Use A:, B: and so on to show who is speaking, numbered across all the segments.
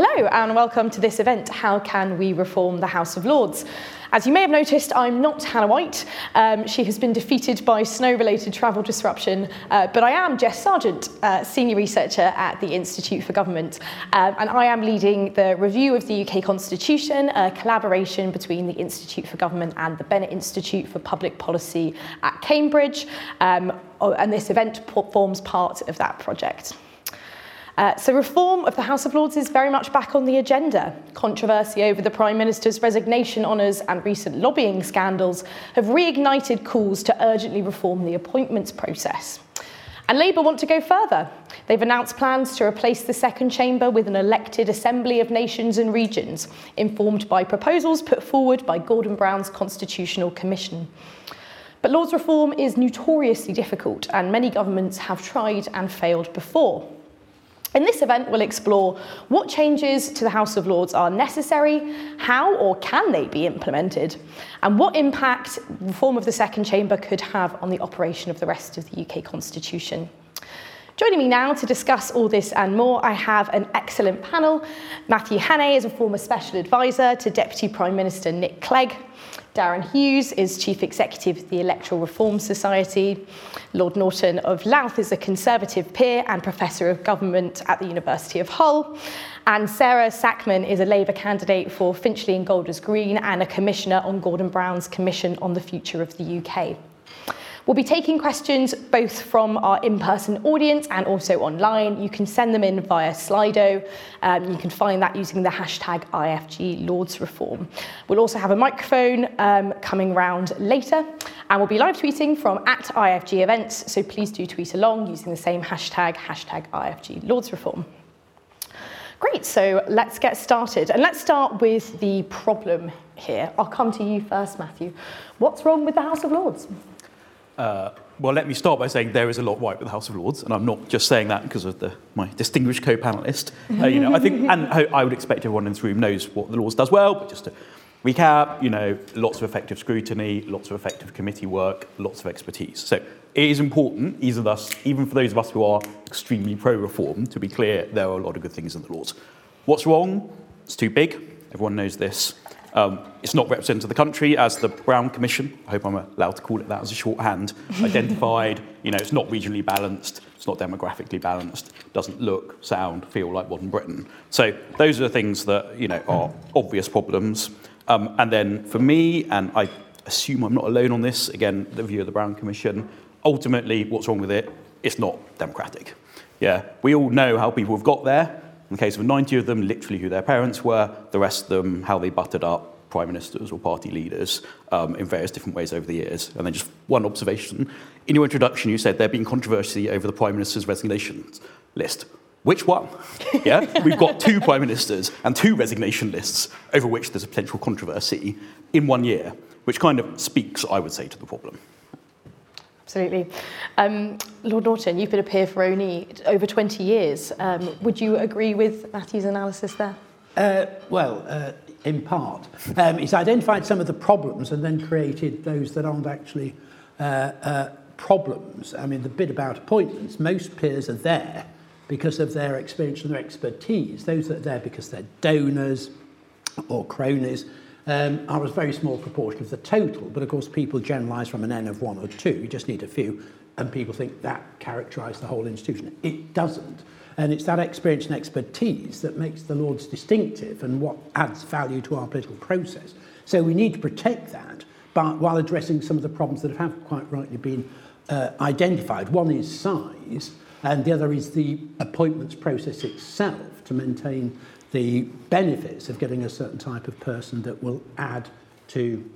A: Hello and welcome to this event, How Can We Reform the House of Lords? As you may have noticed, I'm not Hannah White. Um, she has been defeated by snow-related travel disruption, uh, but I am Jess Sargent, uh, Senior Researcher at the Institute for Government, um, and I am leading the review of the UK Constitution, a collaboration between the Institute for Government and the Bennett Institute for Public Policy at Cambridge, um, and this event forms part of that project. Uh, so reform of the House of Lords is very much back on the agenda. Controversy over the Prime Minister's resignation honours and recent lobbying scandals have reignited calls to urgently reform the appointments process. And Labour want to go further. They've announced plans to replace the second chamber with an elected Assembly of Nations and Regions, informed by proposals put forward by Gordon Brown's Constitutional Commission. But Lords reform is notoriously difficult, and many governments have tried and failed before. In this event, we'll explore what changes to the House of Lords are necessary, how or can they be implemented, and what impact reform of the Second Chamber could have on the operation of the rest of the UK Constitution. Joining me now to discuss all this and more, I have an excellent panel. Matthew Hannay is a former special advisor to Deputy Prime Minister Nick Clegg. Darren Hughes is Chief Executive of the Electoral Reform Society. Lord Norton of Louth is a Conservative peer and Professor of Government at the University of Hull. And Sarah Sackman is a Labour candidate for Finchley and Golders Green and a Commissioner on Gordon Brown's Commission on the Future of the UK. We'll be taking questions both from our in-person audience and also online. You can send them in via Slido. Um, you can find that using the hashtag IFG Lords Reform. We'll also have a microphone um, coming round later and we'll be live tweeting from at IFG events. So please do tweet along using the same hashtag, hashtag IFG Lords Reform. Great, so let's get started. And let's start with the problem here. I'll come to you first, Matthew. What's wrong with the House of Lords?
B: Uh, well, let me start by saying there is a lot right with the House of Lords, and I'm not just saying that because of the, my distinguished co-panelist. Uh, you know, I think, and I would expect everyone in this room knows what the Lords does well. But just to recap, you know, lots of effective scrutiny, lots of effective committee work, lots of expertise. So it is important, even, thus, even for those of us who are extremely pro-reform, to be clear there are a lot of good things in the Lords. What's wrong? It's too big. Everyone knows this. Um, it's not representative of the country, as the Brown Commission, I hope I'm allowed to call it that as a shorthand, identified. You know, it's not regionally balanced, it's not demographically balanced, doesn't look, sound, feel like modern Britain. So those are the things that, you know, are obvious problems. Um, and then for me, and I assume I'm not alone on this, again, the view of the Brown Commission, ultimately, what's wrong with it? It's not democratic. Yeah, we all know how people have got there. In the case of 90 of them, literally who their parents were, the rest of them, how they buttered up prime ministers or party leaders um, in various different ways over the years. And then just one observation. In your introduction, you said there had been controversy over the prime minister's resignations list. Which one? Yeah, we've got two prime ministers and two resignation lists over which there's a potential controversy in one year, which kind of speaks, I would say, to the problem.
A: Absolutely. Um, Lord Norton, you've been a peer for only over 20 years. Um, would you agree with Matthew's analysis there?
C: Uh, well, uh, in part. Um, he's identified some of the problems and then created those that aren't actually uh, uh, problems. I mean, the bit about appointments, most peers are there because of their experience and their expertise. Those that are there because they're donors or cronies um, are a very small proportion of the total. But of course, people generalise from an N of one or two. You just need a few, and people think that characterises the whole institution. It doesn't. And it's that experience and expertise that makes the Lords distinctive and what adds value to our political process. So we need to protect that, but while addressing some of the problems that have quite rightly been uh, identified. One is size, and the other is the appointments process itself to maintain the benefits of getting a certain type of person that will add to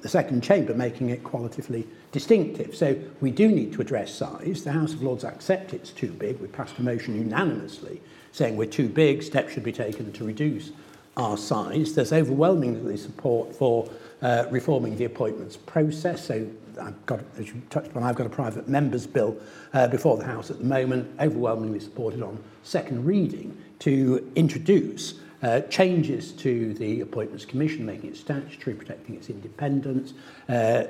C: the second chamber, making it qualitatively distinctive. So we do need to address size. The House of Lords accept it's too big. We passed a motion unanimously saying we're too big, steps should be taken to reduce our size. There's overwhelmingly support for uh, reforming the appointments process. So I've got, as you touched on, I've got a private members bill uh, before the House at the moment, overwhelmingly supported on second reading to introduce uh, changes to the Appointments Commission, making it statutory, protecting its independence, uh,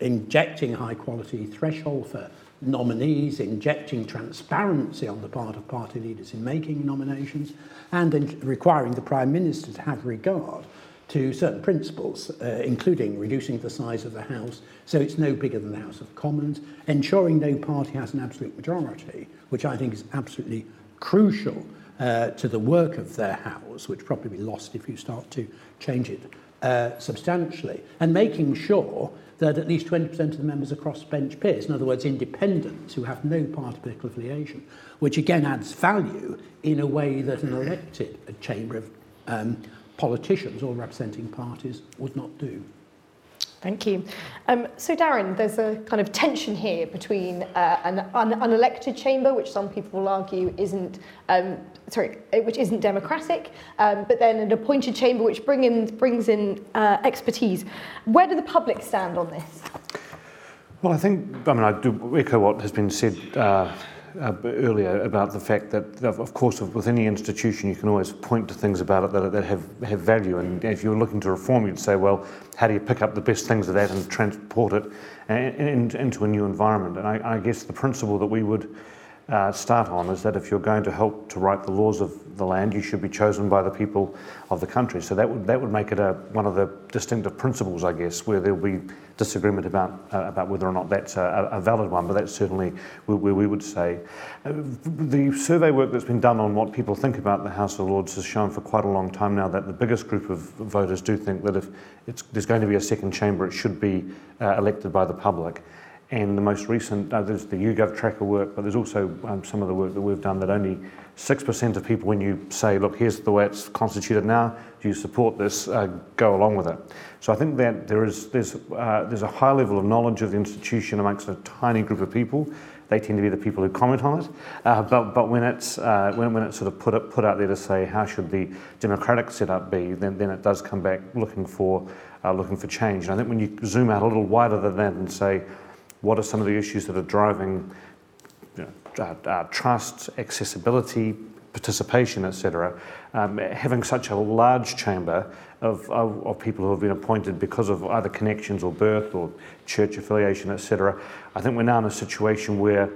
C: injecting high quality threshold for nominees, injecting transparency on the part of party leaders in making nominations, and in requiring the Prime Minister to have regard to certain principles, uh, including reducing the size of the House so it's no bigger than the House of Commons, ensuring no party has an absolute majority, which I think is absolutely crucial uh, to the work of their House, which probably be lost if you start to change it uh, substantially, and making sure that at least 20% of the members are crossbench peers, in other words, independents who have no party political affiliation, which again adds value in a way that an elected chamber of um, politicians or representing parties would not do.
A: Thank you. Um, so, Darren, there's a kind of tension here between uh, an un- unelected chamber, which some people will argue isn't, um, sorry, uh, which isn't democratic, um, but then an appointed chamber which bring in, brings in uh, expertise. Where do the public stand on this?
D: Well, I think, I mean, I do echo what has been said uh, uh, earlier about the fact that, of course, with any institution, you can always point to things about it that, that have, have value. And if you're looking to reform, you'd say, well, how do you pick up the best things of that and transport it in, into a new environment? And I, I guess the principle that we would uh, start on is that if you're going to help to write the laws of the land, you should be chosen by the people of the country. So that would that would make it a, one of the distinctive principles, I guess, where there'll be disagreement about uh, about whether or not that's a, a valid one. But that's certainly where, we would say uh, the survey work that's been done on what people think about the House of Lords has shown for quite a long time now that the biggest group of voters do think that if there's going to be a second chamber, it should be uh, elected by the public. And the most recent, uh, there's the YouGov tracker work, but there's also um, some of the work that we've done that only 6% of people, when you say, look, here's the way it's constituted now, do you support this, uh, go along with it. So I think that there is, there's, uh, there's a high level of knowledge of the institution amongst a tiny group of people. They tend to be the people who comment on it. Uh, but, but when, it's, uh, when, when it's sort of put, up, put out there to say, how should the democratic setup be, then, then it does come back looking for, uh, looking for change. And I think when you zoom out a little wider than that and say, what are some of the issues that are driving you know, uh, uh, trust, accessibility, participation, etc. Um, having such a large chamber of, of, of, people who have been appointed because of either connections or birth or church affiliation, etc. I think we're now in a situation where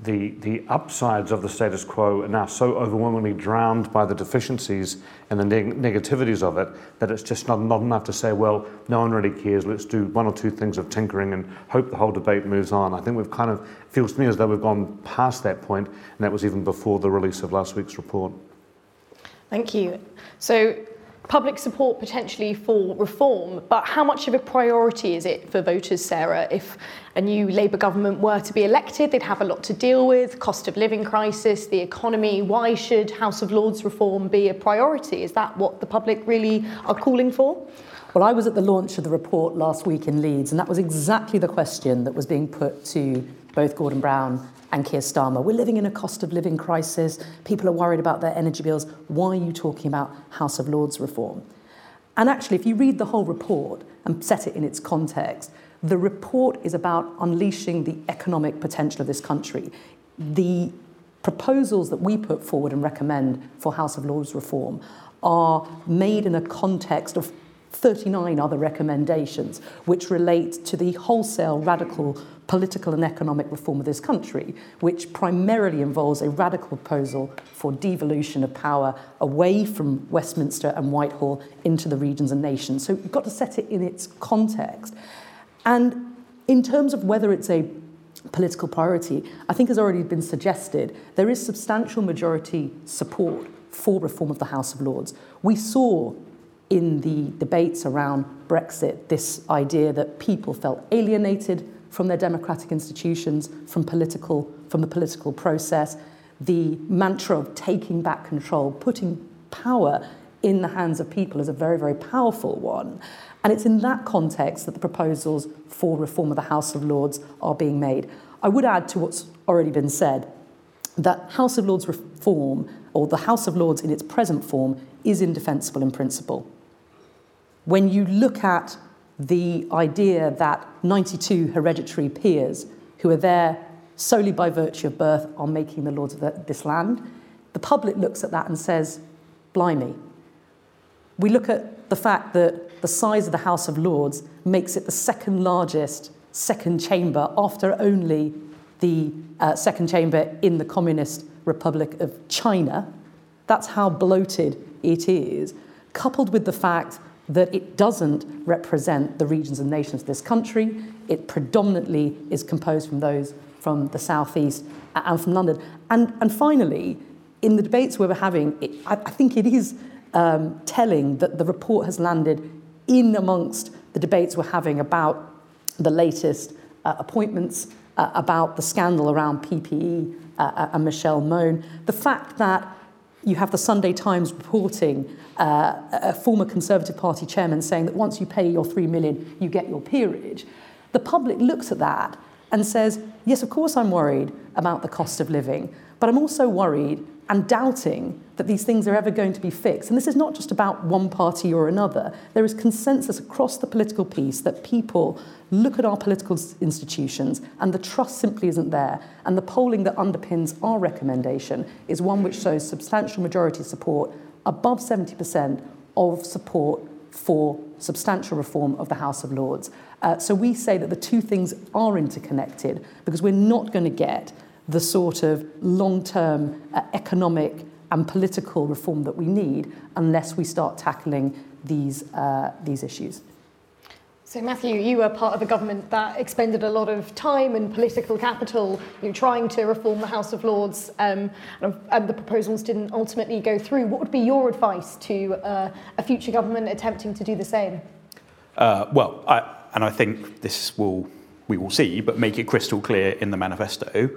D: the, the upsides of the status quo are now so overwhelmingly drowned by the deficiencies and the neg- negativities of it that it's just not, not enough to say, well, no one really cares, let's do one or two things of tinkering and hope the whole debate moves on. I think we've kind of, feels to me as though we've gone past that point, and that was even before the release of last week's report.
A: Thank you. So public support potentially for reform, but how much of a priority is it for voters, Sarah? If a new Labour government were to be elected, they'd have a lot to deal with cost of living crisis, the economy. Why should House of Lords reform be a priority? Is that what the public really are calling for?
E: Well, I was at the launch of the report last week in Leeds, and that was exactly the question that was being put to both Gordon Brown and Keir Starmer. We're living in a cost of living crisis. People are worried about their energy bills. Why are you talking about House of Lords reform? And actually, if you read the whole report and set it in its context, the report is about unleashing the economic potential of this country. The proposals that we put forward and recommend for House of Lords reform are made in a context of 39 other recommendations which relate to the wholesale radical political and economic reform of this country, which primarily involves a radical proposal for devolution of power away from Westminster and Whitehall into the regions and nations. So you've got to set it in its context. And in terms of whether it's a political priority, I think has already been suggested, there is substantial majority support for reform of the House of Lords. We saw in the debates around Brexit this idea that people felt alienated from their democratic institutions, from political, from the political process, the mantra of taking back control, putting power in the hands of people is a very, very powerful one. And it's in that context that the proposals for reform of the House of Lords are being made. I would add to what's already been said that House of Lords reform, or the House of Lords in its present form, is indefensible in principle when you look at the idea that 92 hereditary peers who are there solely by virtue of birth are making the lords of the, this land, the public looks at that and says, blimey. We look at the fact that the size of the House of Lords makes it the second largest second chamber after only the uh, second chamber in the Communist Republic of China. That's how bloated it is, coupled with the fact that it doesn't represent the regions and nations of this country. It predominantly is composed from those from the southeast and from London. And, and finally, in the debates we were having, it, I, I, think it is um, telling that the report has landed in amongst the debates we're having about the latest uh, appointments, uh, about the scandal around PPE uh, uh, and Michelle Mone, the fact that you have the Sunday Times reporting uh, a former Conservative Party chairman saying that once you pay your three million, you get your peerage. The public looks at that and says, yes, of course I'm worried about the cost of living, but I'm also worried and doubting that these things are ever going to be fixed. And this is not just about one party or another. There is consensus across the political piece that people look at our political institutions and the trust simply isn't there. And the polling that underpins our recommendation is one which shows substantial majority support, above 70% of support for substantial reform of the House of Lords. Uh, so we say that the two things are interconnected because we're not going to get the sort of long term uh, economic and political reform that we need unless we start tackling these, uh, these issues.
A: So, Matthew, you were part of a government that expended a lot of time and political capital you know, trying to reform the House of Lords, um, and, and, the proposals didn't ultimately go through. What would be your advice to uh, a future government attempting to do the same?
B: Uh, well, I, and I think this will we will see, but make it crystal clear in the manifesto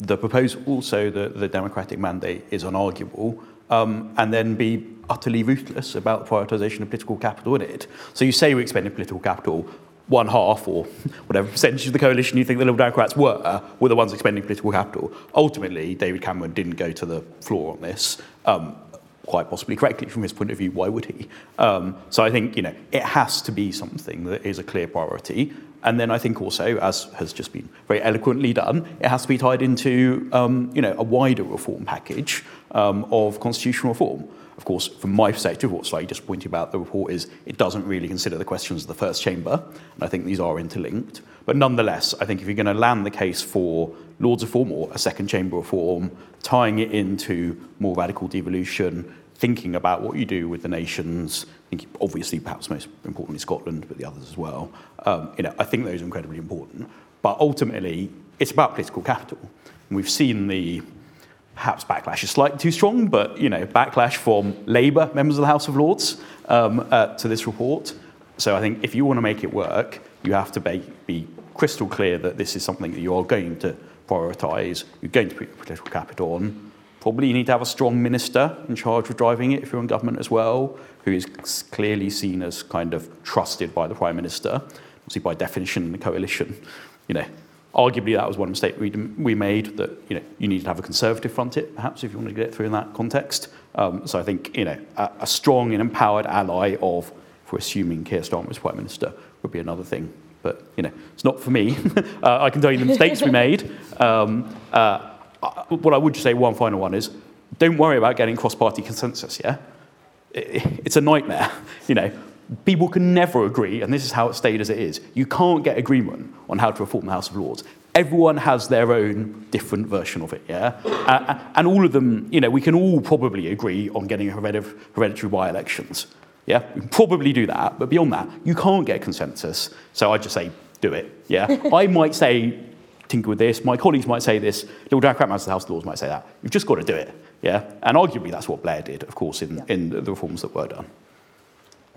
B: the proposal also that the democratic mandate is unarguable, um, and then be utterly ruthless about prioritisation of political capital in it. So you say we're expending political capital, one half or whatever percentage of the coalition you think the Liberal Democrats were, were the ones expending political capital. Ultimately, David Cameron didn't go to the floor on this. Um, quite possibly correctly from his point of view, why would he? Um, so I think you know it has to be something that is a clear priority. And then I think also, as has just been very eloquently done, it has to be tied into um, you know, a wider reform package um, of constitutional reform. Of course, from my perspective, what's slightly disappointing about the report is it doesn't really consider the questions of the first chamber, and I think these are interlinked. But nonetheless, I think if you're going to land the case for Lords reform or a second chamber reform, tying it into more radical devolution, thinking about what you do with the nations, obviously perhaps most importantly Scotland, but the others as well. Um, you know, I think those are incredibly important. But ultimately, it's about political capital. And we've seen the perhaps backlash is slightly too strong, but you know, backlash from Labour members of the House of Lords um, uh, to this report. So I think if you want to make it work, you have to be, be crystal clear that this is something that you are going to prioritise, you're going to put your political capital on, Probably you need to have a strong minister in charge of driving it if you're in government as well, who is clearly seen as kind of trusted by the Prime Minister. Obviously, by definition, in the coalition, you know, arguably that was one mistake we, we made that you know you need to have a conservative front it perhaps if you want to get it through in that context. Um, so I think you know a, a, strong and empowered ally of for assuming Keir Starmer as Prime Minister would be another thing. But you know it's not for me. Uh, I can tell you the mistakes we made. Um, uh, what I would say, one final one is, don't worry about getting cross-party consensus. Yeah, it's a nightmare. You know, people can never agree, and this is how it stayed as it is. You can't get agreement on how to reform the House of Lords. Everyone has their own different version of it, yeah? Uh, and all of them, you know, we can all probably agree on getting hereditary by-elections. Yeah, we probably do that, but beyond that, you can't get consensus. So I just say, do it. Yeah, I might say tinker with this. My colleagues might say this. Liberal Democrat members of the House of Lords might say that. You've just got to do it. Yeah? And arguably that's what Blair did, of course, in, yeah. in the reforms that were done.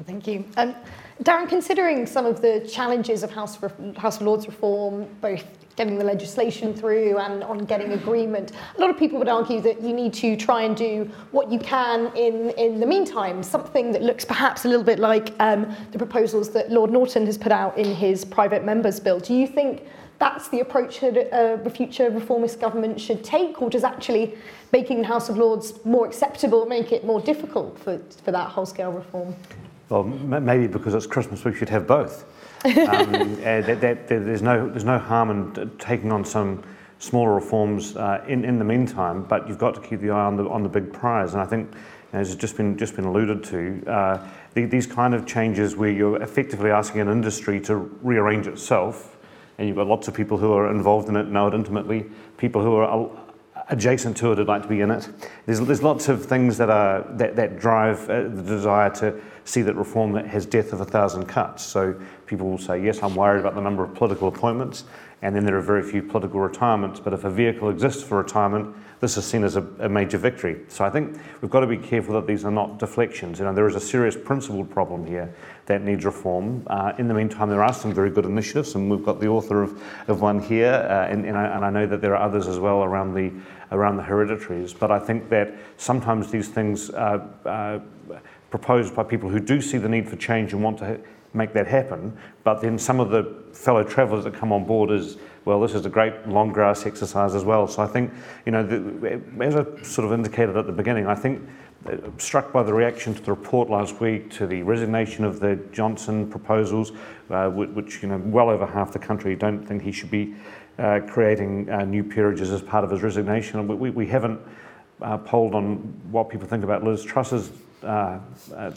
A: Thank you. Um, Darren, considering some of the challenges of House, House of Lords reform, both getting the legislation through and on getting agreement, a lot of people would argue that you need to try and do what you can in, in the meantime, something that looks perhaps a little bit like um, the proposals that Lord Norton has put out in his private members bill. Do you think that's the approach that a future reformist government should take, or does actually making the House of Lords more acceptable make it more difficult for, for that whole-scale reform?
D: Well, maybe because it's Christmas, we should have both. um, uh, that, that, there's no there's no harm in taking on some smaller reforms uh, in in the meantime, but you've got to keep the eye on the on the big prize. And I think, as has just been just been alluded to, uh, the, these kind of changes where you're effectively asking an industry to rearrange itself and you've got lots of people who are involved in it, know it intimately, people who are adjacent to it would like to be in it. There's, there's lots of things that, are, that, that drive uh, the desire to see that reform that has death of a thousand cuts. So people will say, yes, I'm worried about the number of political appointments, and then there are very few political retirements. But if a vehicle exists for retirement, this is seen as a, a, major victory. So I think we've got to be careful that these are not deflections. You know, there is a serious principled problem here that needs reform. Uh, in the meantime, there are some very good initiatives, and we've got the author of, of one here, uh, and, and, I, and I know that there are others as well around the around the hereditaries. But I think that sometimes these things are uh, proposed by people who do see the need for change and want to make that happen. But then some of the fellow travellers that come on board is well, this is a great long grass exercise as well. So I think, you know, the, as I sort of indicated at the beginning, I think uh, struck by the reaction to the report last week, to the resignation of the Johnson proposals, uh, which, you know, well over half the country don't think he should be uh, creating uh, new peerages as part of his resignation. We, we, we haven't uh, polled on what people think about Liz Truss's uh, uh,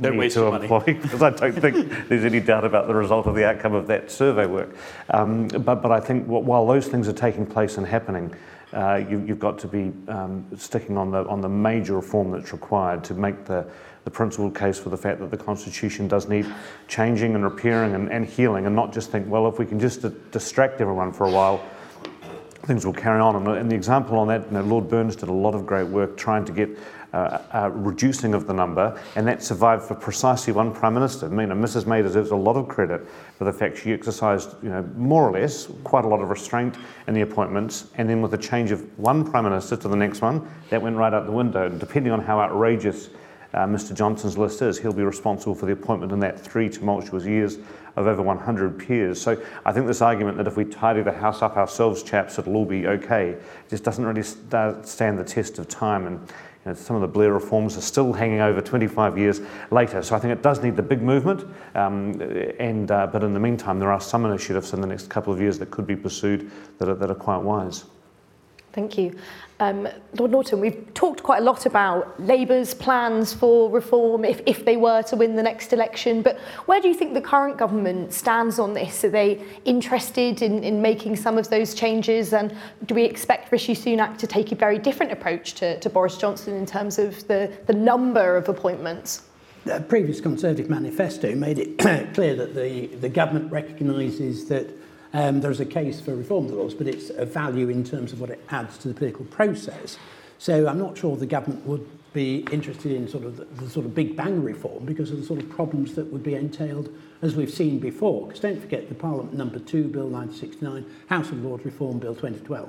B: don't waste to employ
D: because I don't think there's any doubt about the result of the outcome of that survey work. Um, but, but I think while those things are taking place and happening, uh, you, have got to be um, sticking on the on the major reform that's required to make the the principal case for the fact that the Constitution does need changing and repairing and, and healing, and not just think, well, if we can just distract everyone for a while, things will carry on. And, and the example on that, you know, Lord Burns did a lot of great work trying to get uh, uh, reducing of the number, and that survived for precisely one Prime Minister. I mean, Mrs May deserves a lot of credit for the fact she exercised, you know, more or less, quite a lot of restraint in the appointments, and then with the change of one Prime Minister to the next one, that went right out the window. And depending on how outrageous uh, Mr Johnson's list is, he'll be responsible for the appointment in that three tumultuous years of over 100 peers. So I think this argument that if we tidy the house up ourselves, chaps, it'll all be okay, just doesn't really st- stand the test of time. And you know, some of the Blair reforms are still hanging over 25 years later. So I think it does need the big movement. Um, and, uh, but in the meantime, there are some initiatives in the next couple of years that could be pursued that are, that are quite wise.
A: Thank you. Um, Lord Norton, we've talked quite a lot about Labour's plans for reform if, if they were to win the next election, but where do you think the current government stands on this? Are they interested in, in making some of those changes? And do we expect Rishi Sunak to take a very different approach to, to Boris Johnson in terms of the, the number of appointments?
C: The previous Conservative manifesto made it clear that the, the government recognises that um, there's a case for reform of the laws, but it's a value in terms of what it adds to the political process. So I'm not sure the government would be interested in sort of the, the sort of big bang reform because of the sort of problems that would be entailed as we've seen before. Because don't forget the Parliament number two, Bill 1969, House of Lords Reform Bill 2012,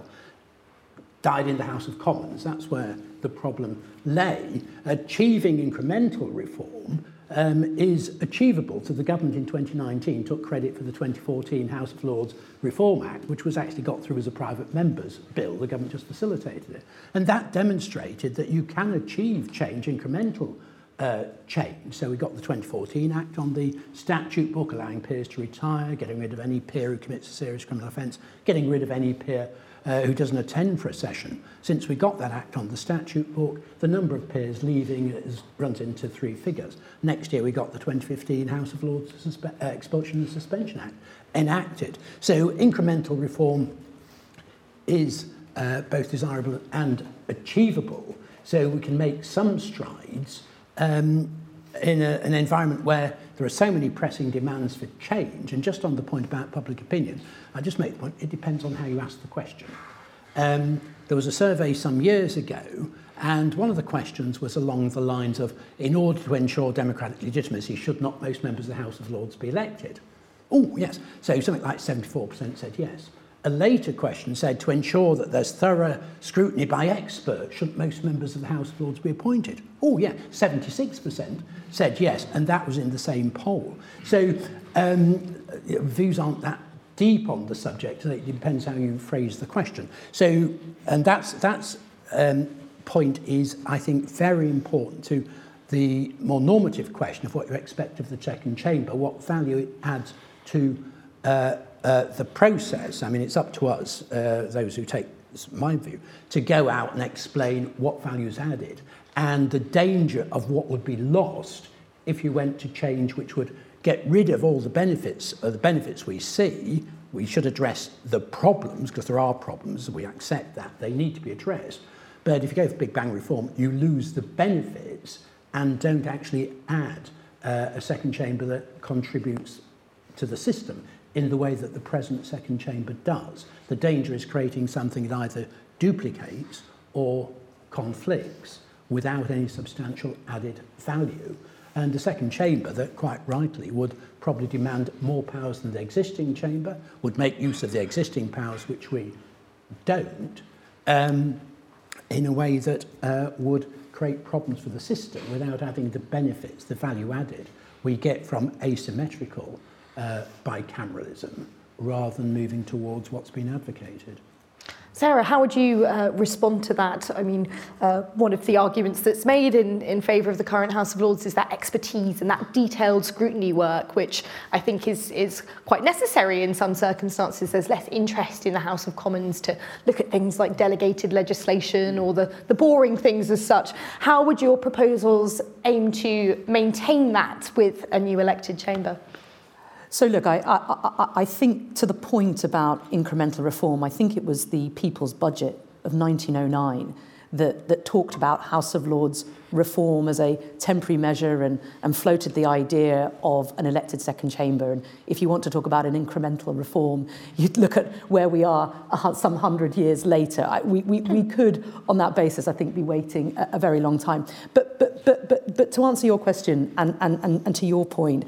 C: died in the House of Commons. That's where the problem lay. Achieving incremental reform um, is achievable. So the government in 2019 took credit for the 2014 House of Lords Reform Act, which was actually got through as a private member's bill. The government just facilitated it. And that demonstrated that you can achieve change, incremental uh, change. So we got the 2014 Act on the statute book, allowing peers to retire, getting rid of any peer who commits a serious criminal offence, getting rid of any peer uh, who doesn't attend for a session. Since we got that act on the statute book, the number of peers leaving is, runs into three figures. Next year we got the 2015 House of Lords Suspe uh, Expulsion and Suspension Act enacted. So incremental reform is uh, both desirable and achievable. So we can make some strides um, in a, an environment where there are so many pressing demands for change. And just on the point about public opinion, I just make the point, it depends on how you ask the question. Um, there was a survey some years ago, and one of the questions was along the lines of, in order to ensure democratic legitimacy, should not most members of the House of Lords be elected? Oh, yes. So something like 74% said yes. A later question said to ensure that there's thorough scrutiny by experts, shouldn't most members of the House of Lords be appointed? Oh, yeah, 76% said yes, and that was in the same poll. So um, views aren't that deep on the subject, it depends how you phrase the question. So, and that's, that's um, point is, I think, very important to the more normative question of what you expect of the second chamber, what value it adds to uh, uh, the process, I mean, it's up to us, uh, those who take my view, to go out and explain what value is added and the danger of what would be lost if you went to change which would get rid of all the benefits, uh, the benefits we see, we should address the problems, because there are problems, we accept that, they need to be addressed. But if you go for Big Bang reform, you lose the benefits and don't actually add uh, a second chamber that contributes to the system in the way that the present second chamber does. The danger is creating something that either duplicates or conflicts without any substantial added value. And the second chamber that quite rightly would probably demand more powers than the existing chamber, would make use of the existing powers which we don't, um, in a way that uh, would create problems for the system without having the benefits, the value added we get from asymmetrical uh, bicameralism rather than moving towards what's been advocated.
A: Sarah, how would you uh, respond to that? I mean, uh, one of the arguments that's made in, in favour of the current House of Lords is that expertise and that detailed scrutiny work, which I think is, is quite necessary in some circumstances. There's less interest in the House of Commons to look at things like delegated legislation or the, the boring things as such. How would your proposals aim to maintain that with a new elected chamber?
E: So, look, I, I, I think to the point about incremental reform, I think it was the People's Budget of 1909 that, that talked about House of Lords reform as a temporary measure and, and floated the idea of an elected second chamber. And if you want to talk about an incremental reform, you'd look at where we are some hundred years later. I, we, we, we could, on that basis, I think, be waiting a, a very long time. But, but, but, but, but to answer your question and, and, and, and to your point,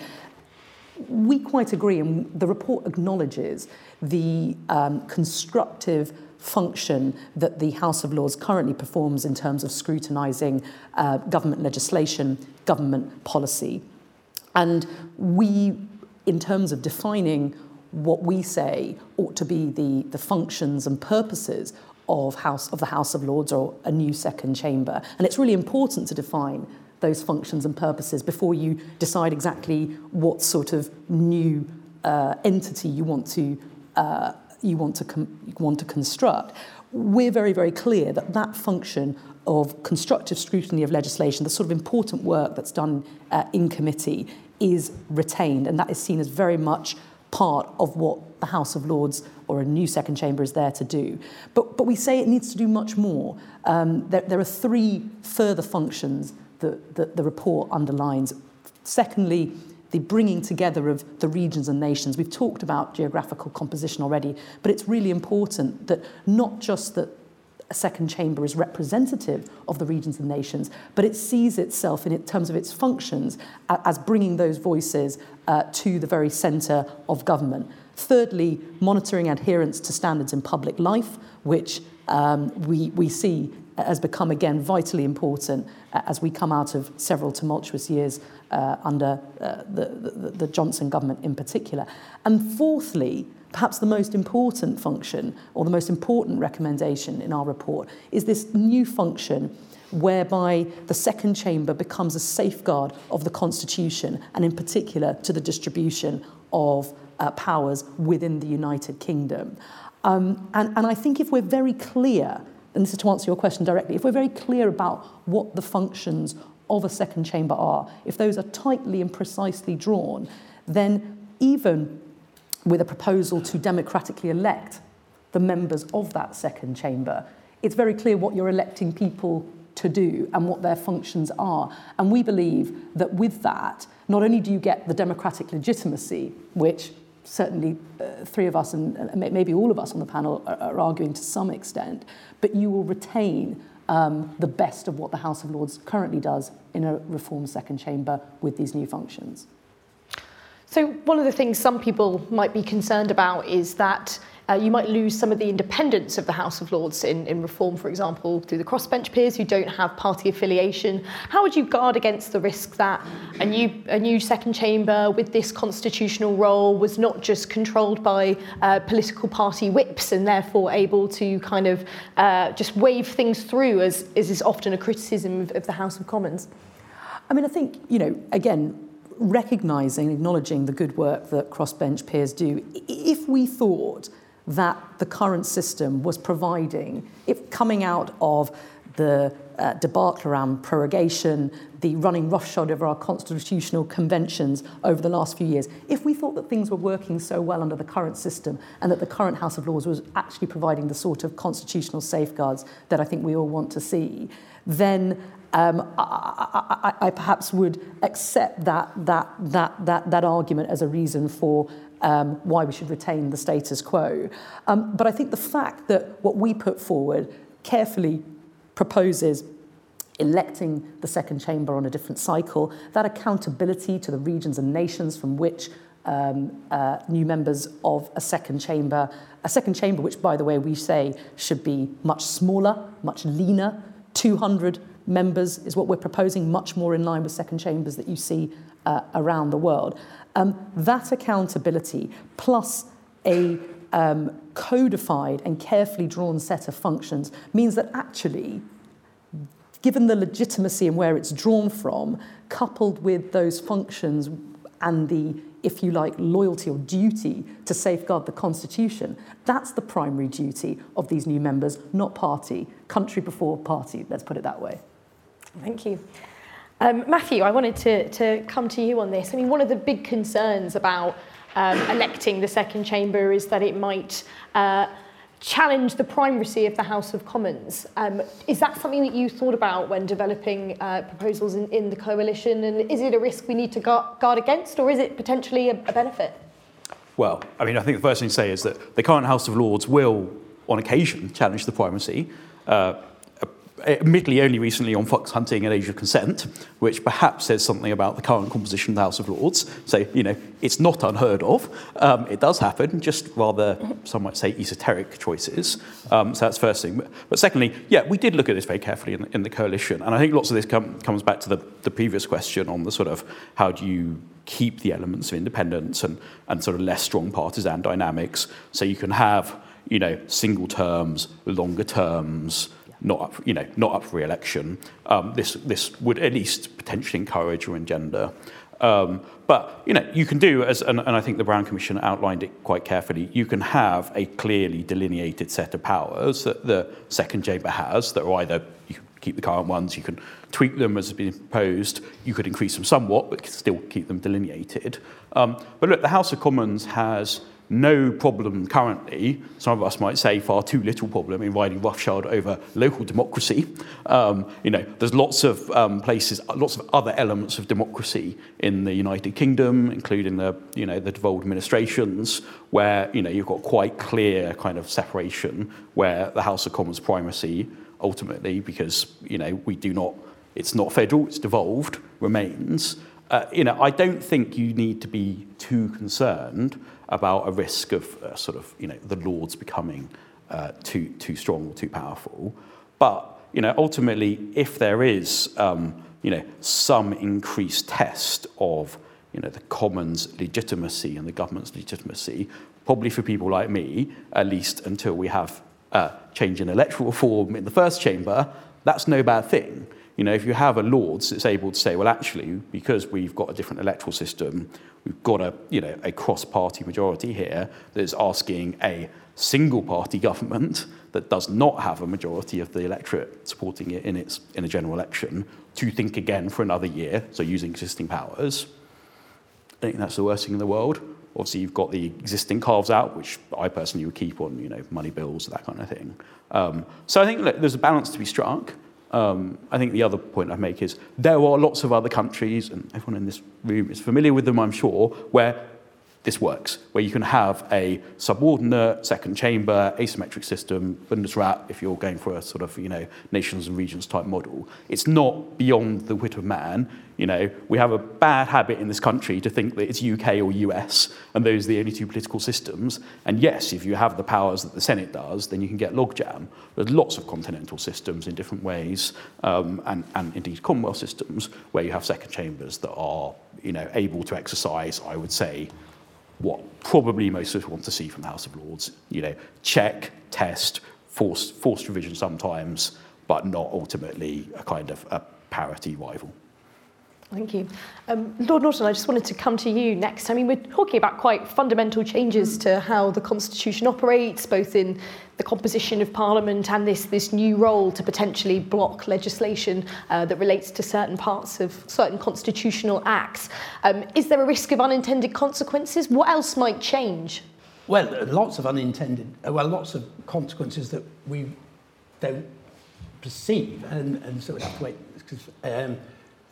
E: we quite agree, and the report acknowledges the um, constructive function that the House of Lords currently performs in terms of scrutinising uh, government legislation, government policy. And we, in terms of defining what we say ought to be the, the functions and purposes of, House, of the House of Lords or a new second chamber, and it's really important to define those functions and purposes before you decide exactly what sort of new uh, entity you want to uh, you want to com- want to construct. We're very very clear that that function of constructive scrutiny of legislation, the sort of important work that's done uh, in committee, is retained, and that is seen as very much part of what the House of Lords or a new second chamber is there to do. But, but we say it needs to do much more. Um, there, there are three further functions the, the, the report underlines. Secondly, the bringing together of the regions and nations. We've talked about geographical composition already, but it's really important that not just that a second chamber is representative of the regions and nations, but it sees itself in terms of its functions as bringing those voices uh, to the very centre of government. Thirdly, monitoring adherence to standards in public life, which um, we, we see has become again vitally important uh, as we come out of several tumultuous years uh, under uh, the, the, the Johnson government in particular. And fourthly, perhaps the most important function or the most important recommendation in our report is this new function whereby the second chamber becomes a safeguard of the constitution and in particular to the distribution of uh, powers within the United Kingdom. Um, and, and I think if we're very clear and this is to answer your question directly, if we're very clear about what the functions of a second chamber are, if those are tightly and precisely drawn, then even with a proposal to democratically elect the members of that second chamber, it's very clear what you're electing people to do and what their functions are. And we believe that with that, not only do you get the democratic legitimacy, which certainly uh, three of us and, and maybe all of us on the panel are, are arguing to some extent, but you will retain um, the best of what the House of Lords currently does in a reformed second chamber with these new functions.
A: So, one of the things some people might be concerned about is that uh, you might lose some of the independence of the House of Lords in, in reform, for example, through the crossbench peers who don't have party affiliation. How would you guard against the risk that a new, a new second chamber with this constitutional role was not just controlled by uh, political party whips and therefore able to kind of uh, just wave things through, as, as is often a criticism of, of the House of Commons?
E: I mean, I think, you know, again, recognising, acknowledging the good work that crossbench peers do, if we thought that the current system was providing, if coming out of the uh, debacle around prorogation, the running roughshod over our constitutional conventions over the last few years, if we thought that things were working so well under the current system and that the current House of Lords was actually providing the sort of constitutional safeguards that I think we all want to see, then um, I, I, I perhaps would accept that, that, that, that, that argument as a reason for um, why we should retain the status quo. Um, but I think the fact that what we put forward carefully proposes electing the second chamber on a different cycle, that accountability to the regions and nations from which um, uh, new members of a second chamber, a second chamber which, by the way, we say should be much smaller, much leaner, 200 members is what we're proposing, much more in line with second chambers that you see uh, around the world. Um, that accountability plus a um, codified and carefully drawn set of functions means that actually, given the legitimacy and where it's drawn from, coupled with those functions and the, if you like, loyalty or duty to safeguard the Constitution, that's the primary duty of these new members, not party, country before party, let's put it that way.
A: Thank you. Um, Matthew, I wanted to, to come to you on this. I mean, one of the big concerns about um, electing the second chamber is that it might uh, challenge the primacy of the House of Commons. Um, is that something that you thought about when developing uh, proposals in, in the coalition? And is it a risk we need to guard against, or is it potentially a, a benefit?
B: Well, I mean, I think the first thing to say is that the current House of Lords will, on occasion, challenge the primacy. Uh, admittedly only recently on fox hunting and age of consent, which perhaps says something about the current composition of the House of Lords. So, you know, it's not unheard of. Um, it does happen, just rather, some might say, esoteric choices. Um, so that's first thing. But, but, secondly, yeah, we did look at this very carefully in, in the coalition. And I think lots of this com- comes back to the, the previous question on the sort of how do you keep the elements of independence and, and sort of less strong partisan dynamics so you can have, you know, single terms, longer terms, not up, you know, not up for re-election. Um, this, this would at least potentially encourage or engender. Um, but you know, you can do as, and, and I think the Brown Commission outlined it quite carefully. You can have a clearly delineated set of powers that the second chamber has. That are either you can keep the current ones, you can tweak them as has been proposed, you could increase them somewhat, but still keep them delineated. Um, but look, the House of Commons has no problem currently, some of us might say far too little problem in riding roughshod over local democracy. Um, you know, there's lots of um, places, lots of other elements of democracy in the United Kingdom, including the, you know, the devolved administrations, where, you know, you've got quite clear kind of separation where the House of Commons primacy ultimately, because, you know, we do not, it's not federal, it's devolved, remains. Uh, you know, I don't think you need to be too concerned about a risk of uh, sort of you know the lords becoming uh, too too strong or too powerful. But you know ultimately, if there is um, you know some increased test of you know the Commons' legitimacy and the government's legitimacy, probably for people like me, at least until we have uh, change in electoral reform in the first chamber, that's no bad thing. You know, if you have a Lords that's able to say, well, actually, because we've got a different electoral system, we've got a, you know, a cross-party majority here that is asking a single-party government that does not have a majority of the electorate supporting it in, its, in a general election to think again for another year, so using existing powers. I think that's the worst thing in the world. Obviously, you've got the existing carves out, which I personally would keep on, you know, money bills, that kind of thing. Um, so I think look, there's a balance to be struck. Um, I think the other point I make is there are lots of other countries, and everyone in this room is familiar with them, I'm sure, where this works, where you can have a subordinate, second chamber, asymmetric system, Bundesrat, if you're going for a sort of, you know, nations and regions type model. It's not beyond the wit of man. You know, we have a bad habit in this country to think that it's UK or US, and those are the only two political systems. And yes, if you have the powers that the Senate does, then you can get logjam. There's lots of continental systems in different ways, um, and, and indeed Commonwealth systems, where you have second chambers that are, you know, able to exercise, I would say, what probably most of us want to see from the House of Lords. You know, check, test, forced, forced revision sometimes, but not ultimately a kind of a parity rival.
A: Thank you. Um, Lord Norton, I just wanted to come to you next. I mean, we're talking about quite fundamental changes to how the Constitution operates, both in the composition of Parliament and this, this new role to potentially block legislation uh, that relates to certain parts of certain constitutional acts. Um, is there a risk of unintended consequences? What else might change?
C: Well, lots of unintended, well, lots of consequences that we don't perceive, and, and so we have to wait, because um,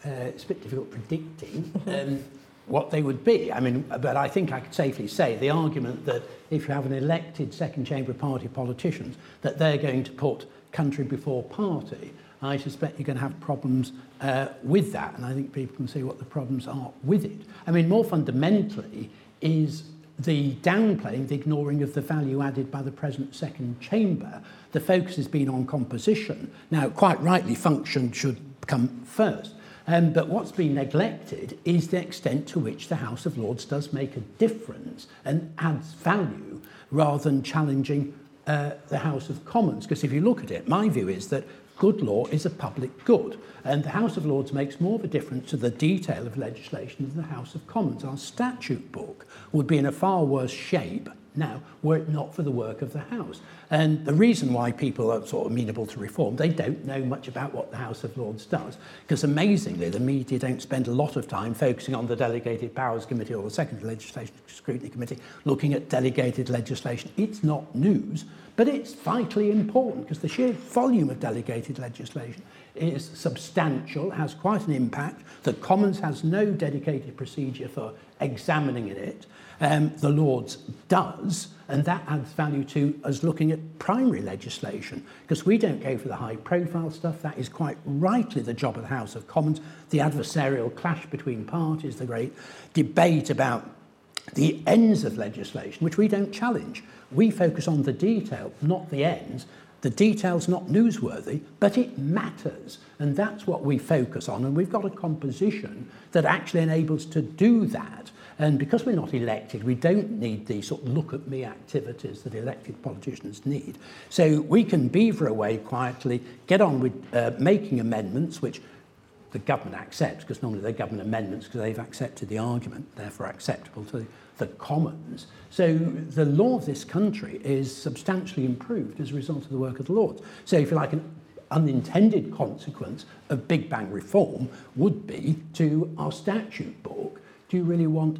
C: uh, it's a bit difficult predicting um, what they would be. I mean, but I think I could safely say the argument that if you have an elected second chamber party politicians, that they're going to put country before party, I suspect you're going to have problems uh, with that, and I think people can see what the problems are with it. I mean, more fundamentally, is the downplaying, the ignoring of the value added by the present second chamber. The focus has been on composition. Now, quite rightly, function should come first. Um, but what's been neglected is the extent to which the House of Lords does make a difference and adds value rather than challenging uh, the House of Commons. Because if you look at it, my view is that good law is a public good. And the House of Lords makes more of a difference to the detail of legislation than the House of Commons. Our statute book would be in a far worse shape now were it not for the work of the House. And the reason why people are sort of amenable to reform, they don't know much about what the House of Lords does. Because amazingly, the media don't spend a lot of time focusing on the Delegated Powers Committee or the Second Legislation Scrutiny Committee looking at delegated legislation. It's not news, but it's vitally important because the sheer volume of delegated legislation is substantial, has quite an impact. The Commons has no dedicated procedure for examining it. Um, the Lords does, and that adds value to us looking at primary legislation, because we don't go for the high profile stuff. That is quite rightly the job of the House of Commons. The adversarial clash between parties, the great debate about the ends of legislation, which we don't challenge. We focus on the detail, not the ends. The detail's not newsworthy, but it matters. And that's what we focus on. And we've got a composition that actually enables to do that. And because we're not elected, we don't need the sort of look at me activities that elected politicians need. So we can beaver away quietly, get on with uh, making amendments, which the government accepts, because normally they're government amendments because they've accepted the argument, therefore acceptable to the Commons. So the law of this country is substantially improved as a result of the work of the Lords. So if you like, an unintended consequence of Big Bang reform would be to our statute book, do you really want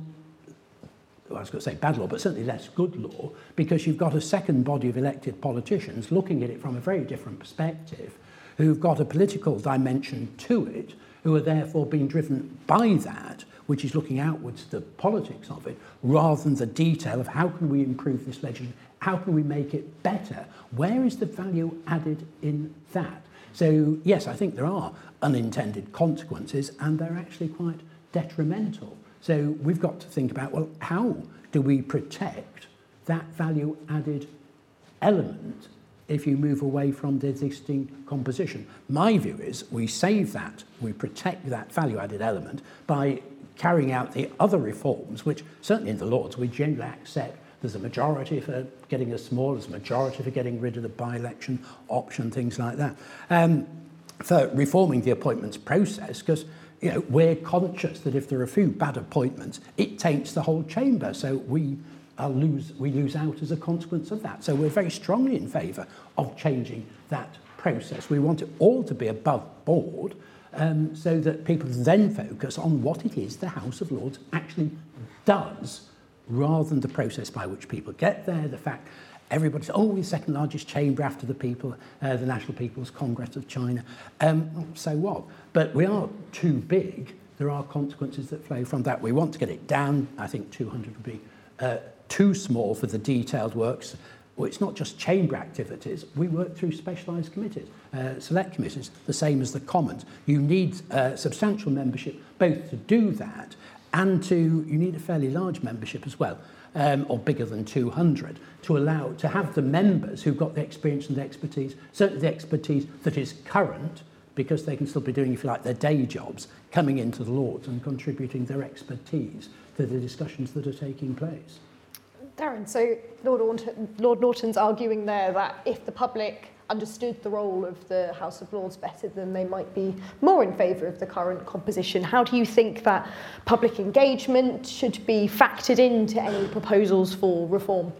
C: well, I was going to say bad law, but certainly less good law, because you've got a second body of elected politicians looking at it from a very different perspective, who've got a political dimension to it, who are therefore being driven by that, which is looking outwards to the politics of it, rather than the detail of how can we improve this legislation, how can we make it better, where is the value added in that? So, yes, I think there are unintended consequences, and they're actually quite detrimental. So, we've got to think about well, how do we protect that value added element if you move away from the existing composition. My view is we save that, we protect that value added element by carrying out the other reforms, which certainly in the Lords we generally accept there's a majority for getting us small, there's a majority for getting rid of the by-election option, things like that. Um, for reforming the appointments process, because you know, we're conscious that if there are a few bad appointments, it taints the whole chamber. So we uh, lose, we lose out as a consequence of that. So we're very strongly in favour of changing that process. We want it all to be above board um, so that people then focus on what it is the House of Lords actually does rather than the process by which people get there, the fact everybody's, oh, the second largest chamber after the people, uh, the National People's Congress of China. Um, so what? But we are too big. There are consequences that flow from that. We want to get it down. I think 200 would be uh, too small for the detailed works. Well, it's not just chamber activities. We work through specialised committees, uh, select committees, the same as the Commons. You need uh, substantial membership both to do that and to, you need a fairly large membership as well, um, or bigger than 200, to allow, to have the members who've got the experience and the expertise, certainly the expertise that is current, because they can still be doing, if you like, their day jobs, coming into the Lords and contributing their expertise to the discussions that are taking place.
A: Darren, so Lord, Lord Norton's arguing there that if the public understood the role of the House of Lords better, than they might be more in favour of the current composition. How do you think that public engagement should be factored into any proposals for reform?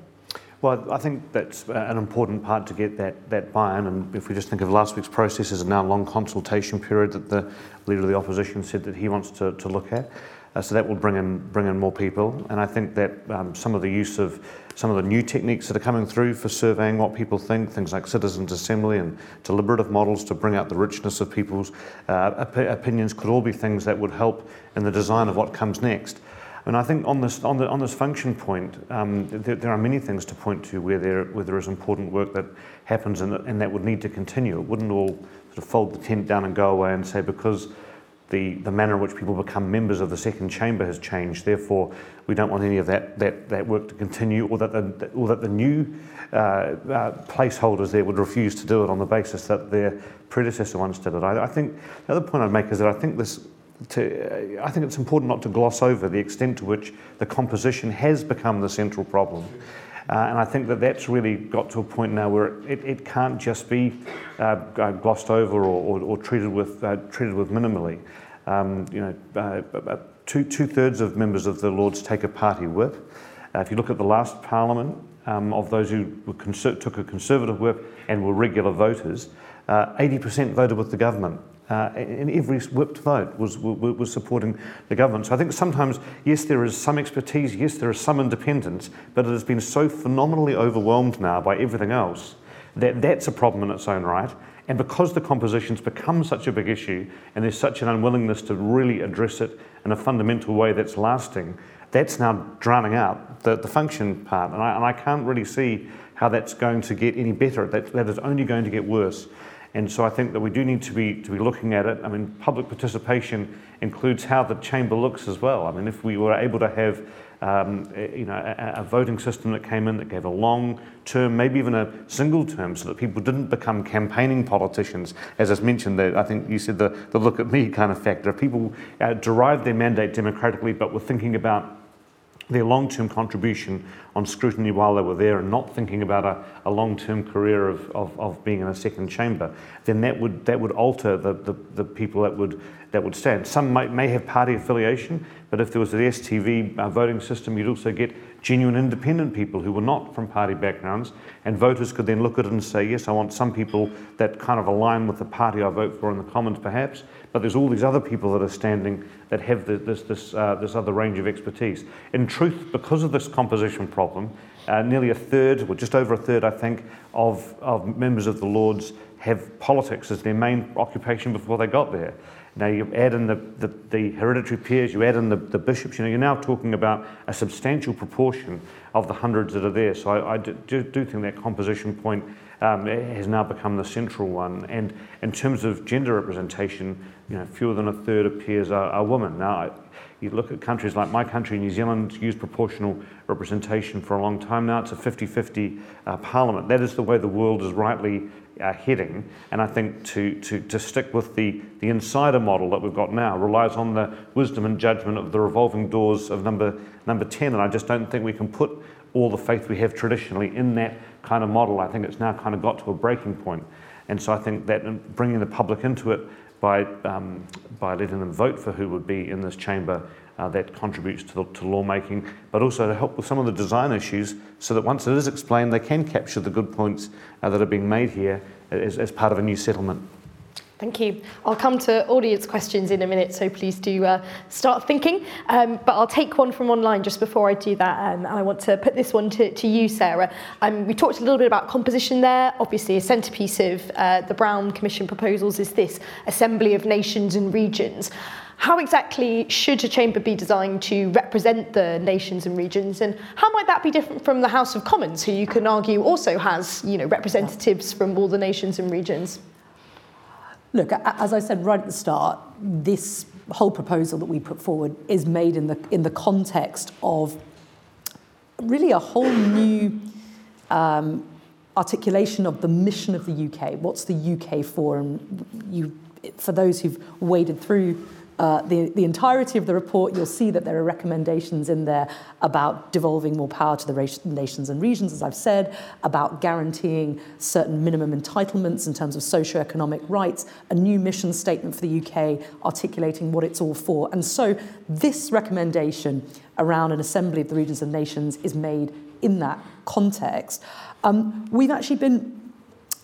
D: Well, I think that's an important part to get that, that buy-in. And if we just think of last week's process as a now long consultation period that the leader of the opposition said that he wants to, to look at. Uh, so that will bring in, bring in more people. And I think that um, some of the use of some of the new techniques that are coming through for surveying what people think, things like citizens' assembly and deliberative models to bring out the richness of people's uh, op- opinions could all be things that would help in the design of what comes next. And I think on this, on, the, on this function point, um, there, there, are many things to point to where there, where there is important work that happens and, and that would need to continue. It wouldn't all sort of fold the tent down and go away and say because the, the manner in which people become members of the second chamber has changed. Therefore, we don't want any of that, that, that work to continue or that the, or that the new uh, uh, placeholders there would refuse to do it on the basis that their predecessor once did it. I, I think the other point I'd make is that I think this to, I think it's important not to gloss over the extent to which the composition has become the central problem. Uh, and I think that that's really got to a point now where it, it can't just be uh, uh glossed over or, or, or treated, with, uh, treated with minimally. Um, you know, uh, two, two thirds of members of the Lords take a party whip. if you look at the last Parliament, um, of those who took a Conservative whip and were regular voters, 80% voted with the government uh, and every whipped vote was, was, was supporting the government. So I think sometimes, yes, there is some expertise, yes, there is some independence, but it has been so phenomenally overwhelmed now by everything else that that's a problem in its own right. And because the composition's become such a big issue and there's such an unwillingness to really address it in a fundamental way that's lasting, that's now drowning out the, the function part. And I, and I can't really see how that's going to get any better. That, that is only going to get worse. And so I think that we do need to be, to be looking at it. I mean, public participation includes how the chamber looks as well. I mean, if we were able to have um, you know, a, a, voting system that came in that gave a long term, maybe even a single term, so that people didn't become campaigning politicians. As I mentioned, that I think you said the, the look at me kind of factor. People uh, derived their mandate democratically, but were thinking about their long term contribution on scrutiny while they were there and not thinking about a, a long term career of, of, of, being in a second chamber, then that would, that would alter the, the, the people that would, that would stand. Some might, may have party affiliation, but if there was an STV uh, voting system, you'd also get genuine independent people who were not from party backgrounds, and voters could then look at it and say, yes, I want some people that kind of align with the party I vote for in the Commons, perhaps, but there's all these other people that are standing that have the, this, this, uh, this other range of expertise. In truth, because of this composition problem, uh, nearly a third, or just over a third, I think, of, of members of the Lords have politics as their main occupation before they got there. Now you add in the, the, the hereditary peers, you add in the, the, bishops, you know, you're now talking about a substantial proportion of the hundreds that are there. So I, I do, do think that composition point um, has now become the central one. And in terms of gender representation, you know, fewer than a third of peers are, are women. Now, you look at countries like my country, New Zealand, used proportional representation for a long time now. It's a 50 50 uh, parliament. That is the way the world is rightly uh, heading. And I think to, to, to stick with the, the insider model that we've got now relies on the wisdom and judgment of the revolving doors of number, number 10. And I just don't think we can put all the faith we have traditionally in that kind of model. I think it's now kind of got to a breaking point. And so I think that bringing the public into it by, um, by letting them vote for who would be in this chamber, uh, that contributes to, the, to lawmaking, but also to help with some of the design issues so that once it is explained, they can capture the good points uh, that are being made here as, as part of a new settlement.
A: Thank you. I'll come to audience questions in a minute, so please do uh, start thinking. Um, but I'll take one from online just before I do that, um, and I want to put this one to, to you, Sarah. Um, we talked a little bit about composition there. Obviously, a centrepiece of uh, the Brown Commission proposals is this Assembly of Nations and Regions. How exactly should a chamber be designed to represent the nations and regions, and how might that be different from the House of Commons, who you can argue also has, you know, representatives from all the nations and regions?
E: Look, as I said right at the start, this whole proposal that we put forward is made in the in the context of really a whole new um, articulation of the mission of the UK. What's the UK for? And you, for those who've waded through uh, the, the entirety of the report, you'll see that there are recommendations in there about devolving more power to the nations and regions, as I've said, about guaranteeing certain minimum entitlements in terms of socio-economic rights, a new mission statement for the UK articulating what it's all for. And so this recommendation around an assembly of the regions and nations is made in that context. Um, we've actually been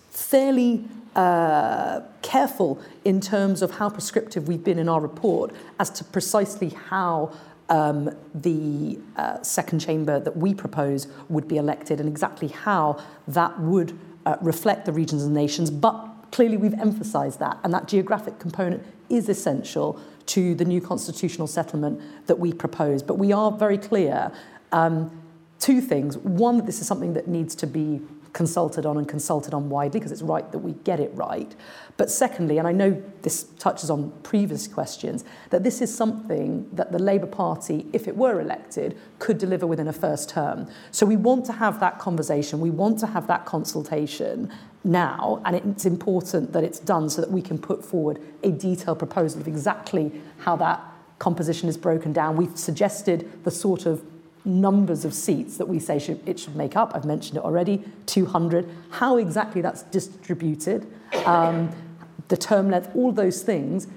E: fairly uh, careful in terms of how prescriptive we've been in our report as to precisely how um, the uh, second chamber that we propose would be elected and exactly how that would uh, reflect the regions and nations. But clearly, we've emphasised that, and that geographic component is essential to the new constitutional settlement that we propose. But we are very clear um, two things. One, this is something that needs to be consulted on and consulted on widely because it's right that we get it right. But secondly, and I know this touches on previous questions, that this is something that the Labour Party, if it were elected, could deliver within a first term. So we want to have that conversation, we want to have that consultation now, and it's important that it's done so that we can put forward a detailed proposal of exactly how that composition is broken down. We've suggested the sort of numbers of seats that we say should, it should make up. I've mentioned it already, 200. How exactly that's distributed, um, the term length, all those things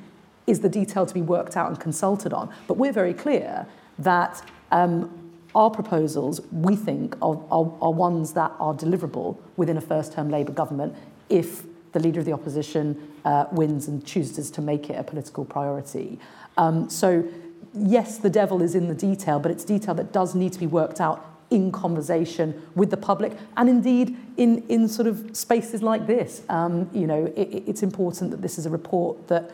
E: is the detail to be worked out and consulted on. But we're very clear that um, our proposals, we think, are, are, are ones that are deliverable within a first-term Labour government if the leader of the opposition uh, wins and chooses to make it a political priority. Um, so yes, the devil is in the detail, but it's detail that does need to be worked out in conversation with the public and indeed in, in sort of spaces like this. Um, you know, it, it's important that this is a report that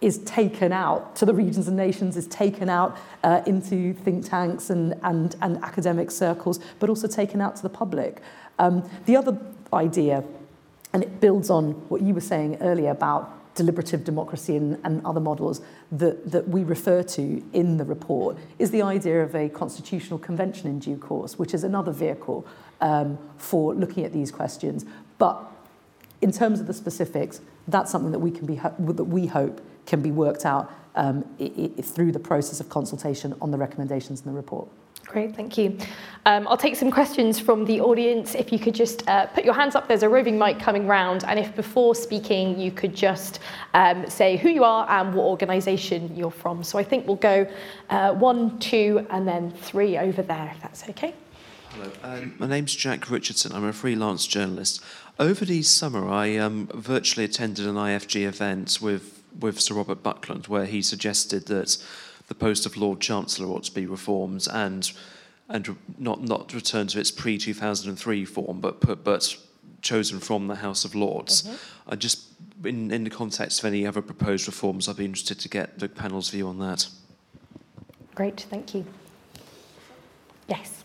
E: is taken out to the regions and nations, is taken out uh, into think tanks and, and, and academic circles, but also taken out to the public. Um, the other idea, and it builds on what you were saying earlier about deliberative democracy and, and other models that, that we refer to in the report is the idea of a constitutional convention in due course, which is another vehicle um, for looking at these questions. But in terms of the specifics, that's something that we can be that we hope can be worked out um, through the process of consultation on the recommendations in the report.
A: Great, thank you. Um, I'll take some questions from the audience. If you could just uh, put your hands up, there's a roving mic coming round, and if before speaking you could just um, say who you are and what organisation you're from. So I think we'll go uh, one, two, and then three over there, if that's okay.
F: Hello, um, my name's Jack Richardson. I'm a freelance journalist. Over the summer, I um, virtually attended an IFG event with, with Sir Robert Buckland, where he suggested that the post of Lord Chancellor ought to be reformed and and not not return to its pre 2003 form, but put, but chosen from the House of Lords. Mm-hmm. I just in in the context of any other proposed reforms, I'd be interested to get the panel's view on that.
A: Great, thank you. Yes.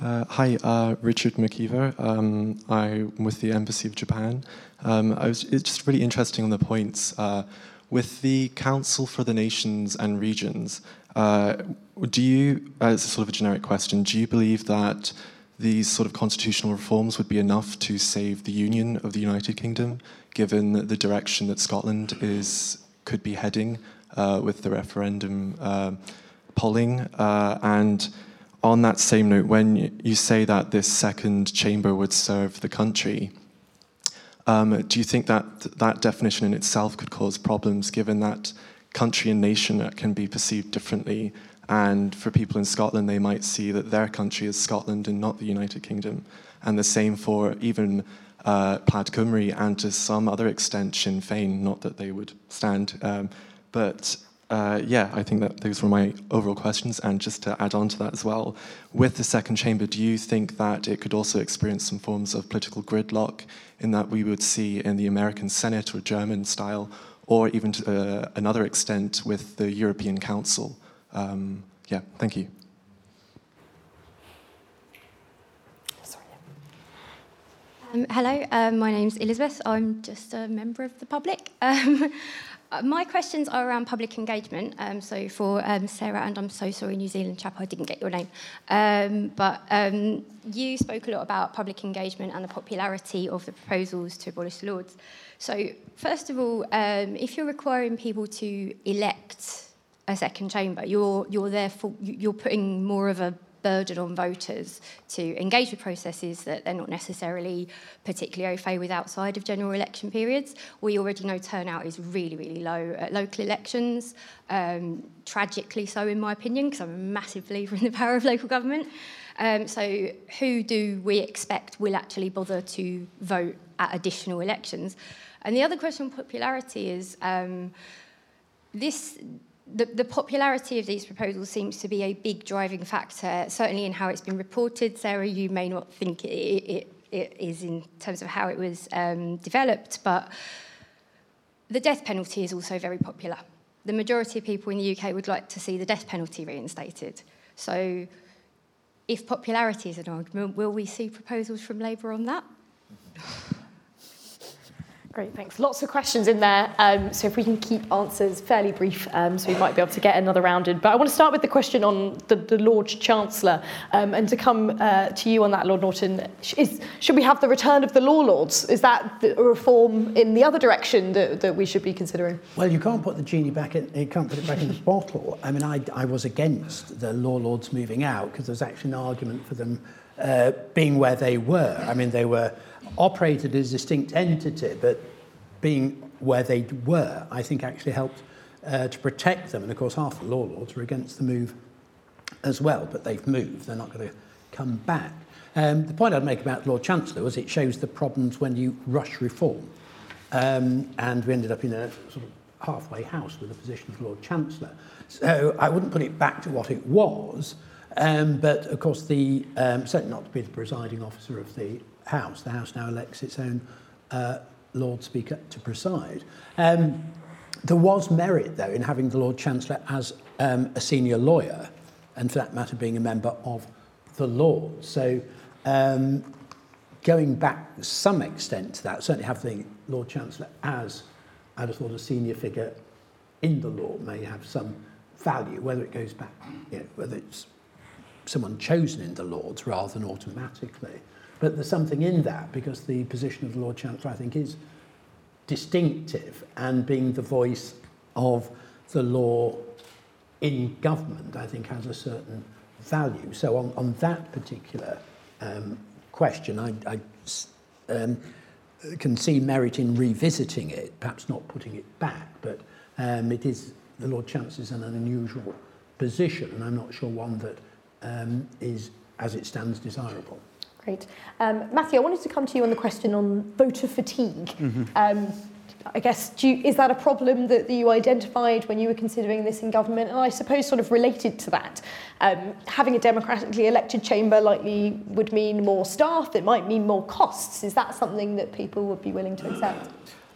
G: Uh, hi, uh, Richard McKeever. Um, I'm with the Embassy of Japan. Um, I was, it's just really interesting on the points. Uh, with the Council for the Nations and Regions, uh, do you, as a sort of a generic question, do you believe that these sort of constitutional reforms would be enough to save the union of the United Kingdom, given the direction that Scotland is could be heading uh, with the referendum uh, polling? Uh, and on that same note, when you say that this second chamber would serve the country, um, do you think that that definition in itself could cause problems, given that country and nation can be perceived differently? And for people in Scotland, they might see that their country is Scotland and not the United Kingdom. And the same for even uh, Plaid Cymru and to some other extent Sinn Féin, not that they would stand. Um, but uh, yeah, I think that those were my overall questions. And just to add on to that as well, with the second chamber, do you think that it could also experience some forms of political gridlock in that we would see in the American Senate or German style, or even to uh, another extent with the European Council? Um, yeah, thank you.
H: Um, hello, um, my name's Elizabeth. I'm just a member of the public. Um, uh, my questions are around public engagement. Um, so for um, Sarah, and I'm so sorry, New Zealand chap, I didn't get your name. Um, but um, you spoke a lot about public engagement and the popularity of the proposals to abolish the Lords. So first of all, um, if you're requiring people to elect a second chamber, you're you're therefore you're putting more of a burden on voters to engage with processes that they're not necessarily particularly au fait with outside of general election periods. We already know turnout is really, really low at local elections, um, tragically so, in my opinion, because I'm a massive believer in the power of local government. Um, so, who do we expect will actually bother to vote at additional elections? And the other question on popularity is um, this the, the popularity of these proposals seems to be a big driving factor, certainly in how it's been reported. Sarah, you may not think it, it, it is in terms of how it was um, developed, but the death penalty is also very popular. The majority of people in the UK would like to see the death penalty reinstated. So, if popularity is an argument, will we see proposals from Labour on that?
A: Great, thanks. Lots of questions in there. Um, so if we can keep answers fairly brief, um, so we might be able to get another round in. But I want to start with the question on the, the Lord Chancellor, um, and to come uh, to you on that, Lord Norton. Is, should we have the return of the law lords? Is that a reform in the other direction that, that we should be considering?
C: Well, you can't put the genie back in. You can't put it back in the bottle. I mean, I, I was against the law lords moving out because there's actually an argument for them uh, being where they were. I mean, they were operated as a distinct entity, but being where they were, I think actually helped uh, to protect them. And of course, half the law lords were against the move as well, but they've moved. They're not going to come back. Um, the point I'd make about Lord Chancellor was it shows the problems when you rush reform. Um, and we ended up in a sort of halfway house with the position of Lord Chancellor. So I wouldn't put it back to what it was, um, but of course, the um, certainly not to be the presiding officer of the House. The House now elects its own uh, Lord Speaker to preside. Um, there was merit, though, in having the Lord Chancellor as um, a senior lawyer, and for that matter, being a member of the Lords. So, um, going back some extent to that, certainly having the Lord Chancellor as, I'd have thought, a senior figure in the law may have some value, whether it goes back, you know, whether it's someone chosen in the Lords rather than automatically. But there's something in that because the position of the Lord Chancellor, I think, is distinctive and being the voice of the law in government, I think, has a certain value. So, on, on that particular um, question, I, I um, can see merit in revisiting it, perhaps not putting it back, but um, it is the Lord Chancellor is in an unusual position, and I'm not sure one that um, is, as it stands, desirable.
A: Great. Um, Matthew, I wanted to come to you on the question on voter fatigue. Mm-hmm. Um, I guess, do you, is that a problem that, that you identified when you were considering this in government? And I suppose, sort of related to that, um, having a democratically elected chamber likely would mean more staff, it might mean more costs. Is that something that people would be willing to accept?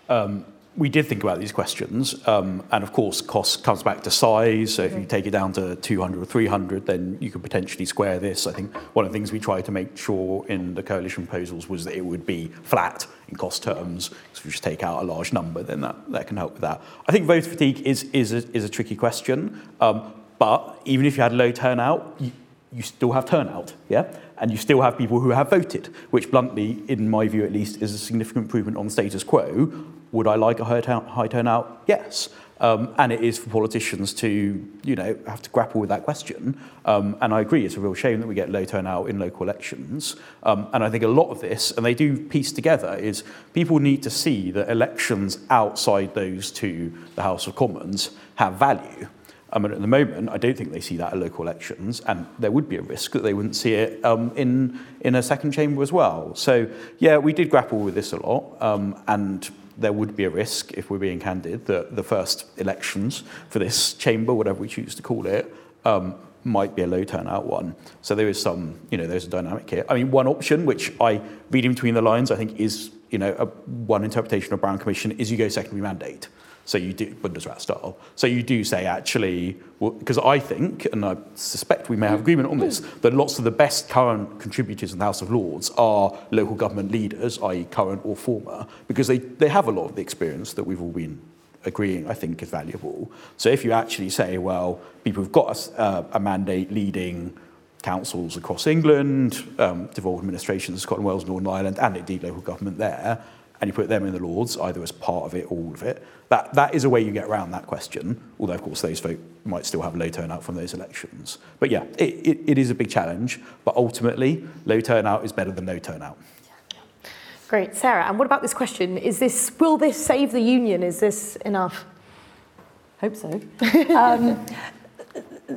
B: Um, we did think about these questions, um, and of course, cost comes back to size. So if you take it down to 200 or 300, then you could potentially square this. I think one of the things we tried to make sure in the coalition proposals was that it would be flat in cost terms. So if you just take out a large number, then that, that can help with that. I think voter fatigue is, is, a, is a tricky question, um, but even if you had low turnout, you, you still have turnout, yeah? And you still have people who have voted, which bluntly, in my view at least, is a significant improvement on the status quo. Would I like a high, high turnout? Yes. Um, and it is for politicians to, you know, have to grapple with that question. Um, and I agree, it's a real shame that we get low turnout in local elections. Um, and I think a lot of this, and they do piece together, is people need to see that elections outside those to the House of Commons have value. I mean, at the moment, I don't think they see that at local elections, and there would be a risk that they wouldn't see it um, in in a second chamber as well. So, yeah, we did grapple with this a lot, um, and there would be a risk, if we're being candid, that the first elections for this chamber, whatever we choose to call it, um, might be a low turnout one. So there is some, you know, there's a dynamic here. I mean, one option, which I read in between the lines, I think is, you know, a, one interpretation of Brown Commission is you go secondary mandate. So you do Bundesrat style. So you do say actually, because well, I think, and I suspect we may have agreement on this, that lots of the best current contributors in the House of Lords are local government leaders, i.e., current or former, because they, they have a lot of the experience that we've all been agreeing, I think, is valuable. So if you actually say, well, people who've got a, uh, a mandate leading councils across England, um, devolved administrations, Scotland, Wales, Northern Ireland, and indeed local government there, and you put them in the Lords, either as part of it or all of it. That, that is a way you get around that question, although, of course, those vote might still have low turnout from those elections. But yeah, it, it, it is a big challenge, but ultimately, low turnout is better than no turnout.
A: Great, Sarah. And what about this question? Is this will this save the union? Is this enough?
E: Hope so. um,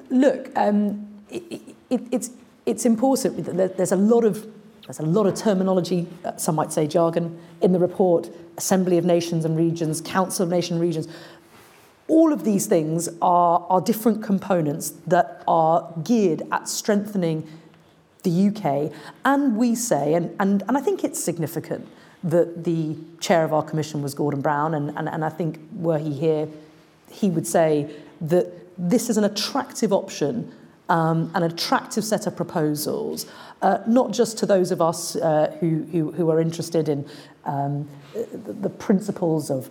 E: look, um, it, it, it's it's important. There's a lot of There's a lot of terminology, uh, some might say jargon, in the report Assembly of Nations and Regions, Council of Nations and Regions. All of these things are, are different components that are geared at strengthening the UK. And we say, and, and, and I think it's significant that the chair of our commission was Gordon Brown, and, and, and I think were he here, he would say that this is an attractive option um, an attractive set of proposals, uh, not just to those of us uh, who, who, who are interested in um, the, the principles of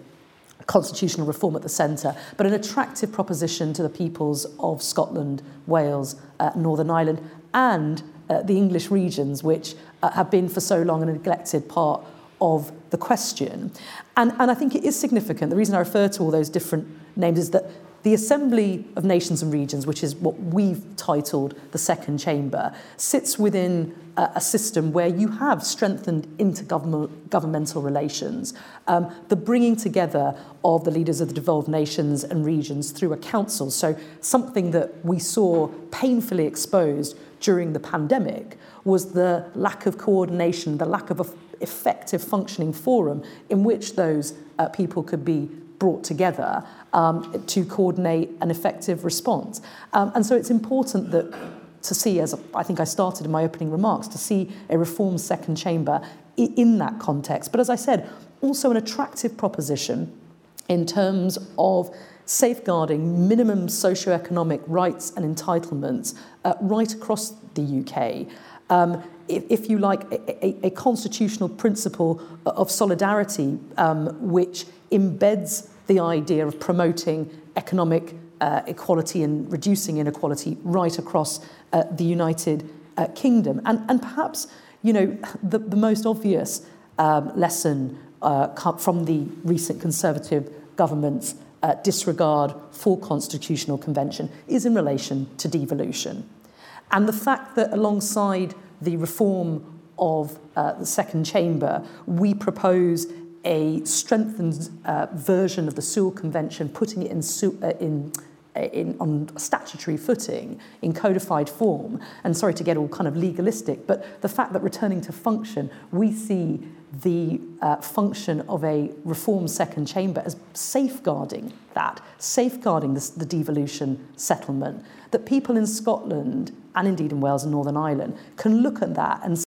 E: constitutional reform at the centre, but an attractive proposition to the peoples of Scotland, Wales, uh, Northern Ireland, and uh, the English regions, which uh, have been for so long a neglected part of the question. And, and I think it is significant. The reason I refer to all those different names is that the Assembly of Nations and Regions, which is what we've titled the second chamber, sits within a, a system where you have strengthened intergovernmental relations, um, the bringing together of the leaders of the devolved nations and regions through a council. So something that we saw painfully exposed during the pandemic was the lack of coordination, the lack of a effective functioning forum in which those uh, people could be brought together um, to coordinate an effective response. Um, and so it's important that to see, as I think I started in my opening remarks, to see a reformed second chamber in that context. But as I said, also an attractive proposition in terms of safeguarding minimum socio-economic rights and entitlements uh, right across the UK. Um, if, if you like, a, a, a constitutional principle of solidarity um, which embeds the idea of promoting economic uh, equality and reducing inequality right across uh, the United uh, Kingdom. And, and perhaps, you know, the, the most obvious um, lesson uh, from the recent Conservative government's uh, disregard for constitutional convention is in relation to devolution. And the fact that alongside the reform of uh, the second chamber, we propose a strengthened uh, version of the Sewell Convention, putting it in, uh, in, uh, in, on statutory footing, in codified form. And sorry to get all kind of legalistic, but the fact that returning to function, we see the uh, function of a reformed second chamber as safeguarding that, safeguarding the devolution settlement, that people in Scotland and indeed in Wales and Northern Ireland can look at that and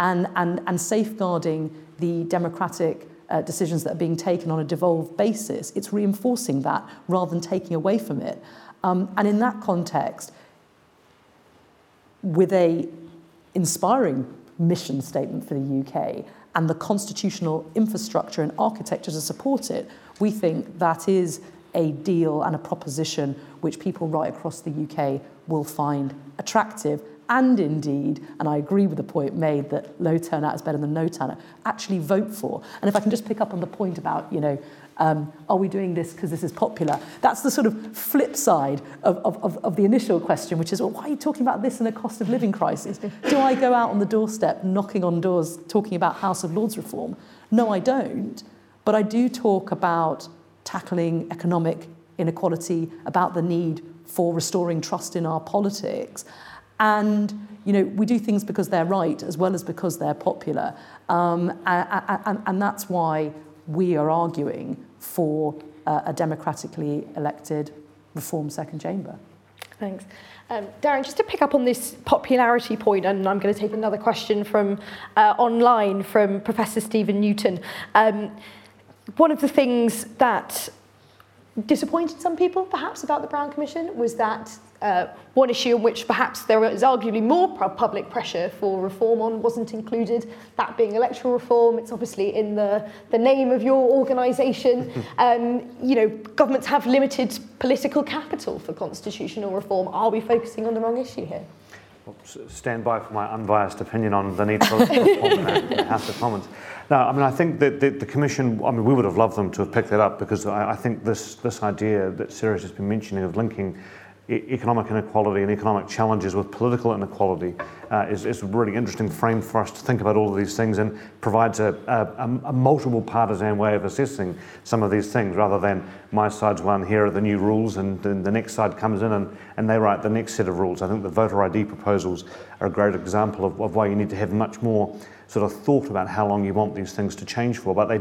E: and, and, and safeguarding the democratic uh, decisions that are being taken on a devolved basis. It's reinforcing that rather than taking away from it. Um, and in that context, with a inspiring mission statement for the UK and the constitutional infrastructure and architecture to support it, we think that is a deal and a proposition which people right across the UK will find attractive and indeed, and I agree with the point made that low turnout is better than no turnout, actually vote for. And if I can just pick up on the point about, you know, um, are we doing this because this is popular? That's the sort of flip side of, of, of, the initial question, which is, well, why are you talking about this in a cost of living crisis? Do I go out on the doorstep knocking on doors talking about House of Lords reform? No, I don't. But I do talk about tackling economic inequality, about the need for restoring trust in our politics. And you know, we do things because they're right as well as because they're popular. Um, and, and, and that's why we are arguing for uh, a democratically elected reform second chamber.
A: Thanks. Um, Darren, just to pick up on this popularity point, and I'm going to take another question from uh, online from Professor Stephen Newton. Um, one of the things that disappointed some people, perhaps, about the Brown Commission was that uh, one issue in which perhaps there is arguably more public pressure for reform on wasn't included, that being electoral reform. It's obviously in the, the name of your organisation. um, you know, governments have limited political capital for constitutional reform. Are we focusing on the wrong issue here?
D: stand by for my unbiased opinion on the need for reform in the House of Commons. No, I mean, I think that the, the, Commission, I mean, we would have loved them to have picked that up because I, I think this, this idea that Sarah's has been mentioning of linking economic inequality and economic challenges with political inequality uh, is, is, a really interesting frame for us to think about all of these things and provides a, a, a, multiple partisan way of assessing some of these things rather than my side's one, here are the new rules, and then the next side comes in and, and they write the next set of rules. I think the voter ID proposals are a great example of, of why you need to have much more sort of thought about how long you want these things to change for. But they,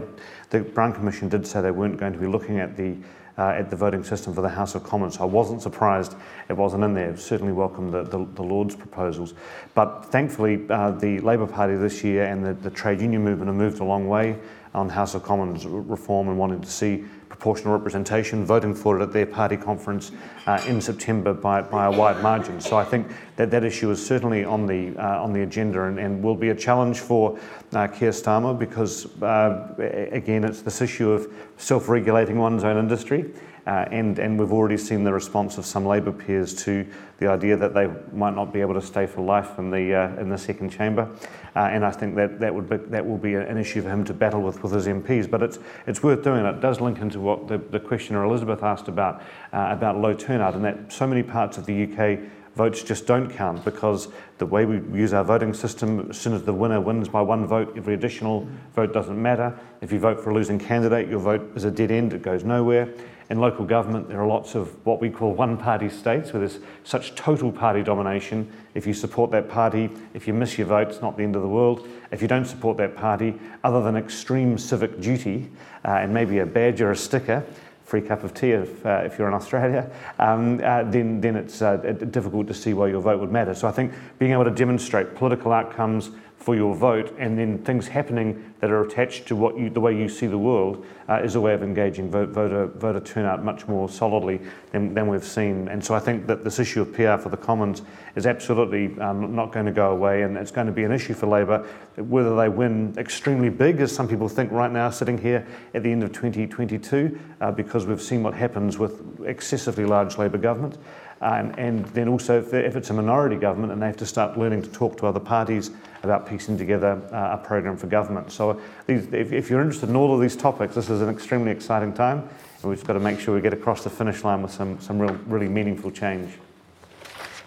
D: the Brown Commission did say they weren't going to be looking at the uh, at the voting system for the House of Commons. So I wasn't surprised it wasn't in there. Certainly welcome the, the, the Lords' proposals. But thankfully, uh, the Labour Party this year and the, the trade union movement have moved a long way on House of Commons reform and wanting to see proportional representation, voting for it at their party conference uh, in September by, by a wide margin. So I think that that issue is certainly on the, uh, on the agenda and, and will be a challenge for uh, Keir Starmer because, uh, again, it's this issue of self-regulating one's own industry. Uh, and, and we've already seen the response of some Labour peers to the idea that they might not be able to stay for life in the, uh, in the second chamber. Uh, and I think that, that, would be, that will be an issue for him to battle with with his MPs. But it's, it's worth doing. It does link into what the, the questioner Elizabeth asked about, uh, about low turnout, and that so many parts of the UK votes just don't count because the way we use our voting system, as soon as the winner wins by one vote, every additional vote doesn't matter. If you vote for a losing candidate, your vote is a dead end, it goes nowhere. In local government, there are lots of what we call one party states where there's such total party domination. If you support that party, if you miss your vote, it's not the end of the world. If you don't support that party, other than extreme civic duty uh, and maybe a badge or a sticker, free cup of tea if, uh, if you're in Australia, um, uh, then, then it's uh, difficult to see why your vote would matter. So I think being able to demonstrate political outcomes for your vote and then things happening that are attached to what you, the way you see the world uh, is a way of engaging vote, voter, voter turnout much more solidly than, than we've seen. And so I think that this issue of PR for the Commons is absolutely um, not going to go away and it's going to be an issue for Labour whether they win extremely big, as some people think right now, sitting here at the end of 2022, uh, because we've seen what happens with excessively large Labour government. Um, and then also, if, if, it's a minority government, and they have to start learning to talk to other parties about piecing together uh, a program for government. So, these, if, if, you're interested in all of these topics, this is an extremely exciting time, and we've got to make sure we get across the finish line with some, some real, really meaningful change.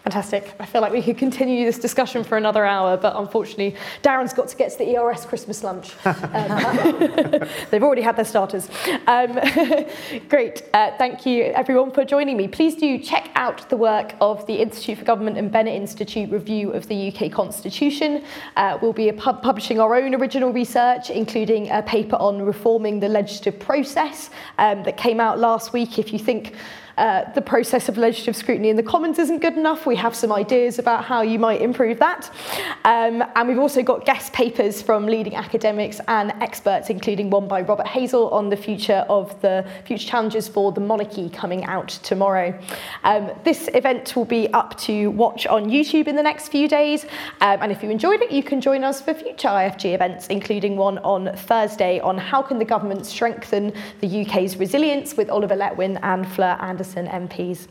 A: Fantastic. I feel like we could continue this discussion for another hour, but unfortunately, Darren's got to get to the ERS Christmas lunch. Um, they've already had their starters. Um, great. Uh, thank you, everyone, for joining me. Please do check out the work of the Institute for Government and Bennett Institute review of the UK Constitution. Uh, we'll be pub publishing our own original research, including a paper on reforming the legislative process um, that came out last week. If you think uh, the process of legislative scrutiny in the Commons isn't good enough. We have some ideas about how you might improve that. Um, and we've also got guest papers from leading academics and experts, including one by Robert Hazell on the future of the future challenges for the monarchy coming out tomorrow. Um, this event will be up to watch on YouTube in the next few days. Um, and if you enjoyed it, you can join us for future IFG events, including one on Thursday on how can the government strengthen the UK's resilience with Oliver Letwin and Fleur Anderson Anderson MPs.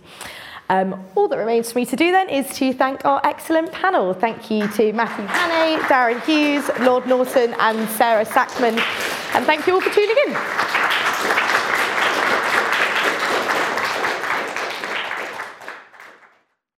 A: Um, all that remains for me to do then is to thank our excellent panel. Thank you to Matthew Hanney, Darren Hughes, Lord Norton and Sarah Sackman. And thank you all for tuning in.